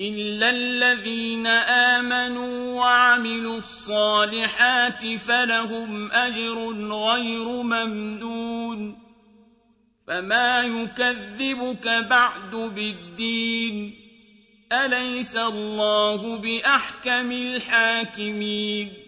إلا الذين آمنوا وعملوا الصالحات فلهم أجر غير ممنون فما يكذبك بعد بالدين أليس الله بأحكم الحاكمين